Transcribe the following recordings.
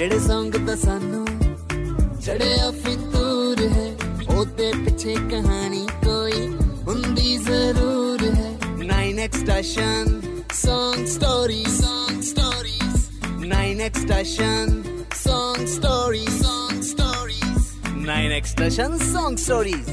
ਜਿਹੜੇ ਸੰਗ ਤਾਂ ਸਾਨੂੰ ਚੜਿਆ ਫਿਤੂਰ ਹੈ, ਉਹਦੇ ਪਿੱਛੇ ਕਹਾਣੀ ਕੋਈ ਹੁੰਦੀ ਜ਼ਰੂਰ ਹੈ। 9x station, song stories song stories. 9x station, song stories song stories. 9x station, song stories.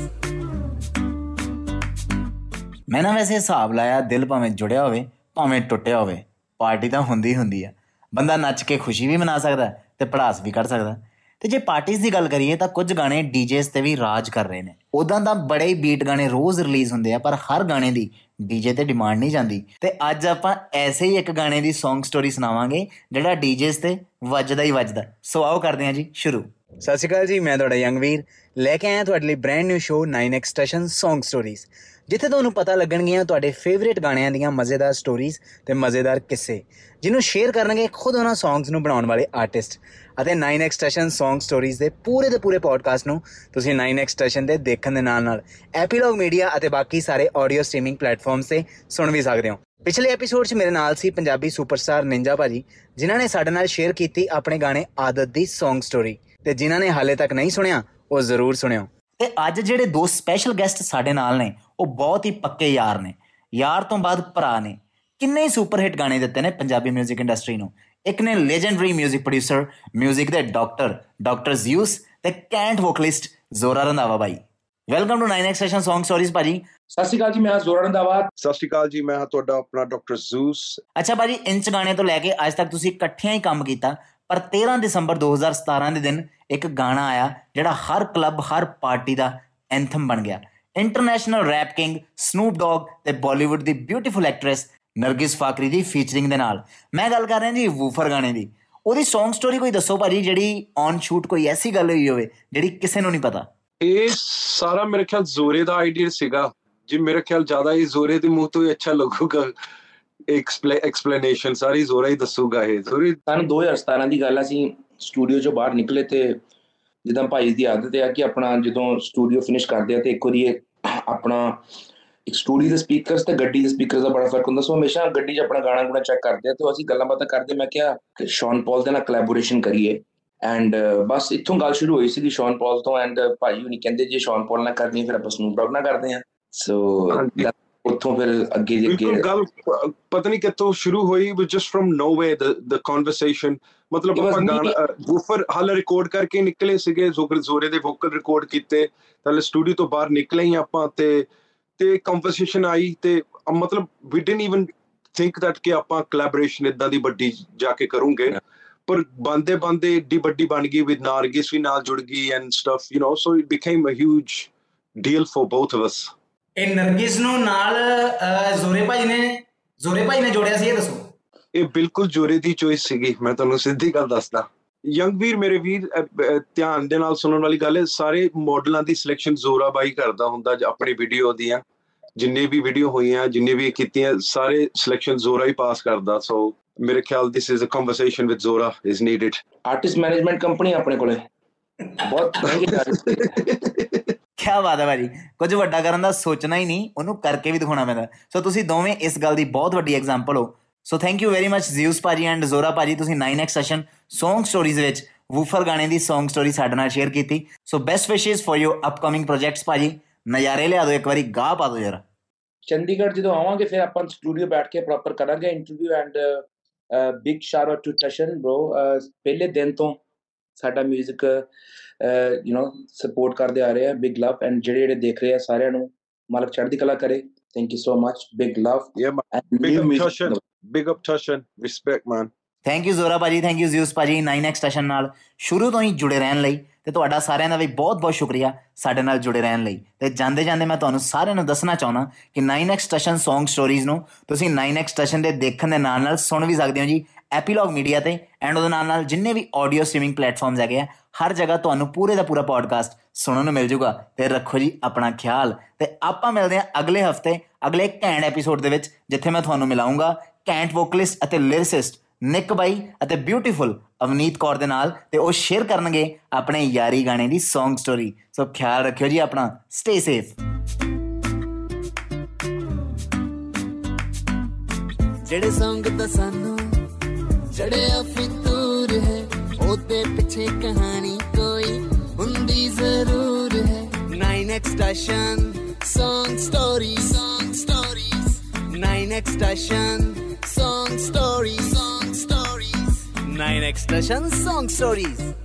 ਮੈਂ ਨਾ ਵੈਸੇ ਹਿਸਾਬ ਲਾਇਆ ਦਿਲ ਭਾਵੇਂ ਜੁੜਿਆ ਹੋਵੇ ਭਾਵੇਂ ਟੁੱਟਿਆ ਹੋਵੇ ਪਾਰਟੀ ਤਾਂ ਹੁੰਦੀ ਹੁੰਦੀ ਆ ਬੰਦਾ ਨੱਚ ਕੇ ਖੁਸ਼ੀ ਵੀ ਮਨਾ ਸਕਦਾ ਤੇ ਪੜਾਸ ਵੀ ਕਰ ਸਕਦਾ। ਤੇ ਜੇ ਪਾਰਟੀਆਂ ਦੀ ਗੱਲ ਕਰੀਏ ਤਾਂ ਕੁਝ ਗਾਣੇ ਡੀਜੇਸ ਤੇ ਵੀ ਰਾਜ ਕਰ ਰਹੇ ਨੇ। ਉਦਾਂ ਤਾਂ ਬੜੇ ਹੀ ਬੀਟ ਗਾਣੇ ਰੋਜ਼ ਰਿਲੀਜ਼ ਹੁੰਦੇ ਆ, ਪਰ ਹਰ ਗਾਣੇ ਦੀ ਡੀਜੇ ਤੇ ਡਿਮਾਂਡ ਨਹੀਂ ਜਾਂਦੀ। ਤੇ ਅੱਜ ਆਪਾਂ ਐਸੇ ਹੀ ਇੱਕ ਗਾਣੇ ਦੀ Song ਸਟੋਰੀ ਸੁਣਾਵਾਂਗੇ, ਜਿਹੜਾ ਡੀਜੇਸ ਤੇ ਵੱਜਦਾ ਹੀ ਵੱਜਦਾ। ਸੋ ਆਓ ਕਰਦੇ ਹਾਂ ਜੀ, ਸ਼ੁਰੂ। ਸਤਿ ਸ਼੍ਰੀ ਅਕਾਲ ਜੀ, ਮੈਂ ਤੁਹਾਡਾ ਯੰਗ ਵੀਰ। ਲੈ ਕੇ ਆਇਆ ਤੁਹਾਡੇ ਲਈ brand new show 9x station Song stories ਜਿੱਥੇ ਤੁਹਾਨੂੰ ਪਤਾ ਲੱਗਣਗੀਆਂ ਤੁਹਾਡੇ ਫੇਵਰੇਟ ਗਾਣਿਆਂ ਦੀਆਂ ਮਜ਼ੇਦਾਰ ਸਟੋਰੀਜ਼ ਤੇ ਮਜ਼ੇਦਾਰ ਕਿੱਸੇ, ਜਿਹਨੂੰ ਸ਼ੇਅਰ ਕਰਨਗੇ ਖੁਦ ਉਹਨਾਂ ਸੌਂਗਸ ਨੂੰ ਬਣਾਉਣ ਵਾਲੇ ਆਰਟਿਸਟ ਅਤੇ 9x ਸਟੇਸ਼ਨ Song ਸਟੋਰੀਜ਼ ਦੇ ਪੂਰੇ ਦੇ ਪੂਰੇ ਪੋਡਕਾਸਟ ਨੂੰ ਤੁਸੀਂ 9x ਸਟੇਸ਼ਨ ਦੇ ਦੇਖਣ ਦੇ ਨਾਲ ਨਾਲ ਐਪੀਲੌਗ ਮੀਡੀਆ ਅਤੇ ਬਾਕੀ ਸਾਰੇ ਆਡੀਓ ਸਟ੍ਰੀਮਿੰਗ ਪਲੇਟਫਾਰਮਸ ਤੇ ਸੁਣ ਵੀ ਸਕਦੇ ਹੋ। ਪਿਛਲੇ ਐਪੀਸੋਡ 'ਚ ਮੇਰੇ ਨਾਲ ਸੀ ਪੰਜਾਬੀ ਸੁਪਰਸਟਾਰ ਨਿੰਜਾ ਭਾਜੀ, ਜਿਨ੍ਹਾਂ ਨੇ ਸਾਡੇ ਨਾਲ ਸ਼ੇਅਰ ਕੀਤੀ ਆਪਣੇ ਗਾਣੇ ਆਦਤ ਦੀ Song ਸਟੋਰੀ ਤੇ ਜਿਨ੍ਹਾਂ ਨੇ ਹਾਲੇ ਤੱਕ ਨਹੀਂ ਸੁਣਿਆ ਉਹ ਜ਼ਰੂਰ ਸੁਣਿਓ ਤੇ ਅੱਜ ਜਿਹੜੇ ਦੋ ਸਪੈਸ਼ਲ ਗੈਸਟ ਸਾਡੇ ਨਾਲ ਨੇ ਉਹ ਬਹੁਤ ਹੀ ਪੱਕੇ ਯਾਰ ਨੇ ਯਾਰ ਤੋਂ ਬਾਅਦ ਭਰਾ ਨੇ ਕਿੰਨੇ ਹੀ ਸੁਪਰ ਹਿੱਟ ਗਾਣੇ ਦਿੱਤੇ ਨੇ ਪੰਜਾਬੀ 뮤직 ਇੰਡਸਟਰੀ ਨੂੰ ਇੱਕ ਨੇ ਲੈਜੈਂਡਰੀ 뮤직 ਪ੍ਰੋਡਿਊਸਰ 뮤직 ਦੇ ਡਾਕਟਰ ਡਾਕਟਰ ਜ਼ਿਊਸ ਤੇ cantt vocalist Zora Randhawa by welcome to 9x session Song stories ਭਾਜੀ ਸਤਿ ਸ਼੍ਰੀ ਅਕਾਲ ਜੀ ਮੈਂ ਹਾਂ ਜ਼ੋਰਾ ਰੰਧਾਵਾ ਸਤਿ ਸ਼੍ਰੀ ਅਕਾਲ ਜੀ ਮੈਂ ਹਾਂ ਤੁਹਾਡਾ ਆਪਣਾ ਡਾਕਟਰ ਜ਼ੂਸ ਅੱਛਾ ਭਾਜੀ ਇੰਚ ਗਾਣੇ ਤੋਂ ਲੈ ਕੇ ਅੱਜ ਤੱਕ ਤੁਸੀਂ ਇਕੱਠਿਆਂ ਹੀ ਕੰਮ ਕੀਤਾ ਪਰ 13 ਦਸੰਬਰ 2017 ਦੇ ਦਿਨ ਇੱਕ ਗਾਣਾ ਆਇਆ ਜਿਹੜਾ ਹਰ ਕਲੱਬ, ਹਰ ਪਾਰਟੀ ਦਾ ਐਂਥਮ ਬਣ ਗਿਆ। International rap king Snoop Dogg ਤੇ ਬਾਲੀਵੁੱਡ ਦੀ ਬਿਊਟੀਫੁਲ ਐਕਟ੍ਰੈਸ ਨਰਗਿਸ ਫਾਕਰੀ ਦੀ ਫੀਚਰਿੰਗ ਦੇ ਨਾਲ। ਮੈਂ ਗੱਲ ਕਰ ਰਿਹਾ ਜੀ ਵੂਫਰ ਗਾਣੇ ਦੀ। ਉਹਦੀ Song ਸਟੋਰੀ ਕੋਈ ਦੱਸੋ ਭਾਜੀ, ਜਿਹੜੀ ਔਨ ਸ਼ੂਟ ਕੋਈ ਐਸੀ ਗੱਲ ਹੋਈ ਹੋਵੇ ਜਿਹੜੀ ਕਿਸੇ ਨੂੰ ਨਹੀਂ ਪਤਾ। ਇਹ ਸਾਰਾ ਮੇਰੇ ਖਿਆਲ ਜ਼ੋਰੇ ਦਾ ਆਈਡੀਆ ਸੀਗਾ। ਜੀ ਮੇਰੇ ਖਿਆਲ ਜ਼ਿਆਦਾ ਹੀ ਜ਼ੋਰੇ ਦੇ ਮੂੰਹ ਤੋਂ ਹੀ ਅੱਛਾ ਲੱਗੂਗਾ। ਐਕਸਪਲੇਨੇਸ਼ਨ ਸਾਰੀ ਜ਼ੋਰਾ ਹੀ ਦੱਸੂਗਾ ਇਹ। ਜ਼ੋਰੇ ਸਨ 2017 ਦੀ ਗੱਲ ਅਸੀਂ ਸਟੂਡੀਓ ਚੋਂ ਬਾਹਰ ਨਿਕਲੇ ਤੇ ਜਿੱਦਾਂ ਭਾਈ ਦੀ ਆਦਤ ਹੈ ਕਿ ਆਪਣਾ ਜਦੋਂ ਸਟੂਡੀਓ ਫਿਨਿਸ਼ ਕਰਦੇ ਆ ਤੇ ਇੱਕ ਵਾਰੀ ਆਪਣਾ ਇੱਕ ਸਟੂਡੀਓ ਦੇ ਸਪੀਕਰਸ ਤੇ ਗੱਡੀ ਦੇ ਸਪੀਕਰਸ ਦਾ ਬੜਾ ਫ਼ਰਕ ਹੁੰਦਾ। ਸੋ ਹਮੇਸ਼ਾ ਗੱਡੀ 'ਚ ਆਪਣਾ ਗਾਣਾ ਗੁਣਾ ਚੈੱਕ ਕਰਦੇ ਆ ਤੇ ਅਸੀਂ ਗੱਲਾਂ ਬਾਤਾਂ ਕਰਦੇ। ਮੈਂ ਕਿਹਾ ਕਿ ਸ਼ੌਨ ਪੌਲ ਦੇ ਨਾਲ ਕੋਲੈਬੋਰੇਸ਼ਨ ਕਰੀਏ। ਐਂਡ ਬਸ ਇੱਥੋਂ ਗੱਲ ਸ਼ੁਰੂ ਹੋਈ ਸੀ ਕਿ ਸ਼ੌਨ ਪੌਲ ਤੋਂ। ਐਂਡ ਭਾਈ ਹੁਣੀ ਕਹਿੰਦੇ ਜੇ ਸ਼ੌਨ ਪੌਲ ਨਾਲ ਕਰਨੀ ਫਿਰ ਆਪਾਂ ਸਨੂਪ ਡੌਗ ਨਾਲ ਕਰਦੇ ਆ। ਸੋ। ਉੱਥੋਂ ਫਿਰ ਅੱਗੇ ਦੀ ਅੱਗੇ ਗੱਲ ਪਤਾ ਨਹੀਂ ਕਿੱਥੋਂ ਸ਼ੁਰੂ ਹੋਈ but just from nowhere the the conversation ਮਤਲਬ ਆਪਾਂ ਗਾਣਾ ਵੂਫਰ ਹਾਲ ਰਿਕਾਰਡ ਕਰਕੇ ਨਿਕਲੇ ਸੀਗੇ ਜ਼ੋਰ ਜ਼ੋਰੇ ਦੇ ਵੋਕਲ ਰਿਕਾਰਡ ਕੀਤੇ। ਤਾਂ ਸਟੂਡੀਓ ਤੋਂ ਬਾਹਰ ਨਿਕਲੇ ਹੀ ਆਪਾਂ ਤੇ ਤੇ ਕਨਵਰਸੇਸ਼ਨ ਆਈ ਤੇ ਮਤਲਬ we didn't even think that ਕਿ ਆਪਾਂ ਕੋਲੈਬੋਰੇਸ਼ਨ ਇਦਾਂ ਦੀ ਵੱਡੀ ਜਾ ਕੇ ਕਰੂਗੇ। ਪਰ ਬੰਦੇ ਬੰਦੇ ਏਡੀ ਵੱਡੀ ਬਣ ਗਈ ਵਿਦ ਨਾਰਗਿਸ ਵੀ ਨਾਲ ਜੁੜ ਗਈ and stuff you know so it became a huge deal for both of us ਇਹ ਨਰਗਿਸ ਨੂੰ ਨਾਲ ਜ਼ੋਰੇ ਭਾਜੀ ਨੇ ਜ਼ੋਰੇ ਭਾਈ ਨੇ ਜੋੜਿਆ ਸੀ ਇਹ ਦੱਸੋ। ਇਹ ਬਿਲਕੁਲ ਜੋਰੇ ਦੀ ਚੋਇਸ ਸੀਗੀ ਮੈਂ ਤੁਹਾਨੂੰ ਸਿੱਧੀ ਗੱਲ ਦੱਸਦਾ। ਯੰਗ ਵੀਰ ਮੇਰੇ ਵੀਰ ਧਿਆਨ ਦੇ ਨਾਲ ਸੁਣਨ ਵਾਲੀ ਗੱਲ ਹੈ ਸਾਰੇ ਮਾਡਲਾਂ ਦੀ ਸਿਲੈਕਸ਼ਨ ਜ਼ੋਰਾ ਬਾਈ ਕਰਦਾ ਹੁੰਦਾ ਜ- ਆਪਣੀ ਵੀਡੀਓ ਦੀਆਂ। ਜਿੰਨੇ ਵੀ ਵੀਡੀਓ ਹੋਈਆਂ ਜਿੰਨੇ ਵੀ ਕੀਤੀਆਂ ਸਾਰੇ ਸਿਲੈਕਸ਼ਨ ਜ਼ੋਰਾ ਹੀ ਪਾਸ ਕਰਦਾ। ਸੋ ਮੇਰੇ ਖਿਆਲ this is a conversation with Zora is needed artist management company ਆਪਣੇ ਕੋਲੇ। ਬਹੁਤ ਮਹਿੰਗੇ artist ਕੀ ਬਾਤ ਹੈ ਭਾਜੀ। ਕੁਝ ਵੱਡਾ ਕਰਨ ਦਾ ਸੋਚਣਾ ਹੀ ਨਹੀਂ ਉਹਨੂੰ ਕਰਕੇ ਵੀ ਦਿਖਾਉਣਾ ਪੈਂਦਾ। ਸੋ ਤੁਸੀਂ ਦੋਵੇਂ ਇਸ ਗੱਲ ਦੀ ਬਹੁਤ ਵੱਡੀ ਐਗਜ਼ਾਮਪਲ ਹੋ। So thank you very much Zeus ਭਾਜੀ ਐਂਡ ਜ਼ੋਰਾ ਭਾਜੀ ਤੁਸੀਂ 9x ਸੈਸ਼ਨ Song ਸਟੋਰੀਜ਼ ਵਿੱਚ ਵੂਫਰ ਗਾਣੇ ਦੀ Song ਸਟੋਰੀ ਸਾਡੇ ਨਾਲ ਸ਼ੇਅਰ ਕੀਤੀ। So best wishes for your upcoming projects ਭਾਜੀ। ਨਜ਼ਾਰੇ ਲਿਆ ਦਿਓ ਇੱਕ ਵਾਰੀ ਗਾਹ ਪਾ ਦਿਓ ਜਰਾ। ਚੰਡੀਗੜ੍ਹ ਜਦੋਂ ਆਵਾਂਗੇ ਫਿਰ ਆਪਾਂ ਸਟੂਡੀਓ ਬੈਠ ਕੇ ਪ੍ਰੋਪਰ ਕਰਾਂਗੇ interview and big shout out to Tashan bro ah, ਪਹਿਲੇ ਦਿਨ ਤੋਂ ਸਾਡਾ 뮤직 ਯੂ نو ਸਪੋਰਟ ਕਰਦੇ ਆ ਰਹੇ ਆ ਬਿਗ ਲਵ ਐਂਡ ਜਿਹੜੇ ਜਿਹੜੇ ਦੇਖ ਰਹੇ ਆ ਸਾਰਿਆਂ ਨੂੰ ਮਾਲਕ ਚੜ੍ਹਦੀ ਕਲਾ ਕਰੇ। Thank you so much big love ya big up Tashan big up Tashan respect man thank you Zora ਭਾਜੀ ਥੈਂਕ ਯੂ ਜ਼ਿਊਸ ਭਾਜੀ 9x ਸਟੇਸ਼ਨ ਨਾਲ ਸ਼ੁਰੂ ਤੋਂ ਹੀ ਜੁੜੇ ਰਹਿਣ ਲਈ। ਤੇ ਤੁਹਾਡਾ ਸਾਰਿਆਂ ਦਾ ਵੀ ਬਹੁਤ-ਬਹੁਤ ਸ਼ੁਕਰੀਆ ਸਾਡੇ ਨਾਲ ਜੁੜੇ ਰਹਿਣ ਲਈ। ਤੇ ਜਾਂਦੇ ਜਾਂਦੇ ਮੈਂ ਤੁਹਾਨੂੰ ਸਾਰਿਆਂ ਨੂੰ ਦੱਸਣਾ ਚਾਹੁੰਦਾ ਕਿ 9x ਸਟੇਸ਼ਨ Song ਸਟੋਰੀਜ਼ ਨੂੰ ਤੁਸੀਂ 9x ਸਟੇਸ਼ਨ ਦੇ ਦੇਖਣ ਦੇ ਨਾਲ ਨਾਲ ਸੁਣ ਵੀ ਸਕਦੇ ਹੋ ਜੀ ਐਪੀਲੌਗ ਮੀਡੀਆ ਤੇ ਐਂਡ ਉਹਦੇ ਨਾਲ ਨਾਲ ਜਿੰਨੇ ਵੀ ਆਡੀਓ ਸਟ੍ਰੀਮਿੰਗ ਪਲੇਟਫਾਰਮਸ ਹੈਗੇ ਆ, ਹਰ ਜਗ੍ਹਾ ਤੁਹਾਨੂੰ ਪੂਰੇ ਦਾ ਪੂਰਾ ਪੋਡਕਾਸਟ ਸੁਣਨ ਨੂੰ ਮਿਲ ਜਾਊਗਾ ਤੇ ਰੱਖੋ ਜੀ ਆਪਣਾ ਖਿਆਲ। ਤੇ ਆਪਾਂ ਮਿਲਦੇ ਹਾਂ ਅਗਲੇ ਹਫ਼ਤੇ, ਅਗਲੇ ਘੈਂਟ ਐਪੀਸੋਡ ਦੇ ਵਿੱਚ, ਜਿੱਥੇ ਮੈਂ ਤੁਹਾਨੂੰ ਮਿਲਾਉਂਗਾ ਕੈਂਟ ਵੋਕਲਿਸਟ ਅਤੇ ਲਿਰਿਸਿਸਟ ਨਿੱਕ ਬਾਈ ਅਤੇ ਬਿਊਟੀਫੁਲ ਅਵਨੀਤ ਕੌਰ ਦੇ ਨਾਲ ਤੇ ਉਹ ਸ਼ੇਅਰ ਕਰਨਗੇ ਆਪਣੇ ਯਾਰੀ ਗਾਣੇ ਦੀ Song ਸਟੋਰੀ ਸੋ ਖਿਆਲ ਰੱਖਿਓ ਜੀ ਆਪਣਾ। ਸਟੇ ਸੇਫ ਜਿਹੜੇ Song ਤਾਂ ਸਾਨੂੰ ਜੜਿਆ ਫਿਤੂਰ ਹੈ ਉਹਦੇ ਪਿੱਛੇ ਕਹਾਣੀ ਕੋਈ ਹੁੰਦੀ ਜ਼ਰੂਰ ਹੈ। 9x station Song story Song stories 9x station Song stories 9 expression song stories.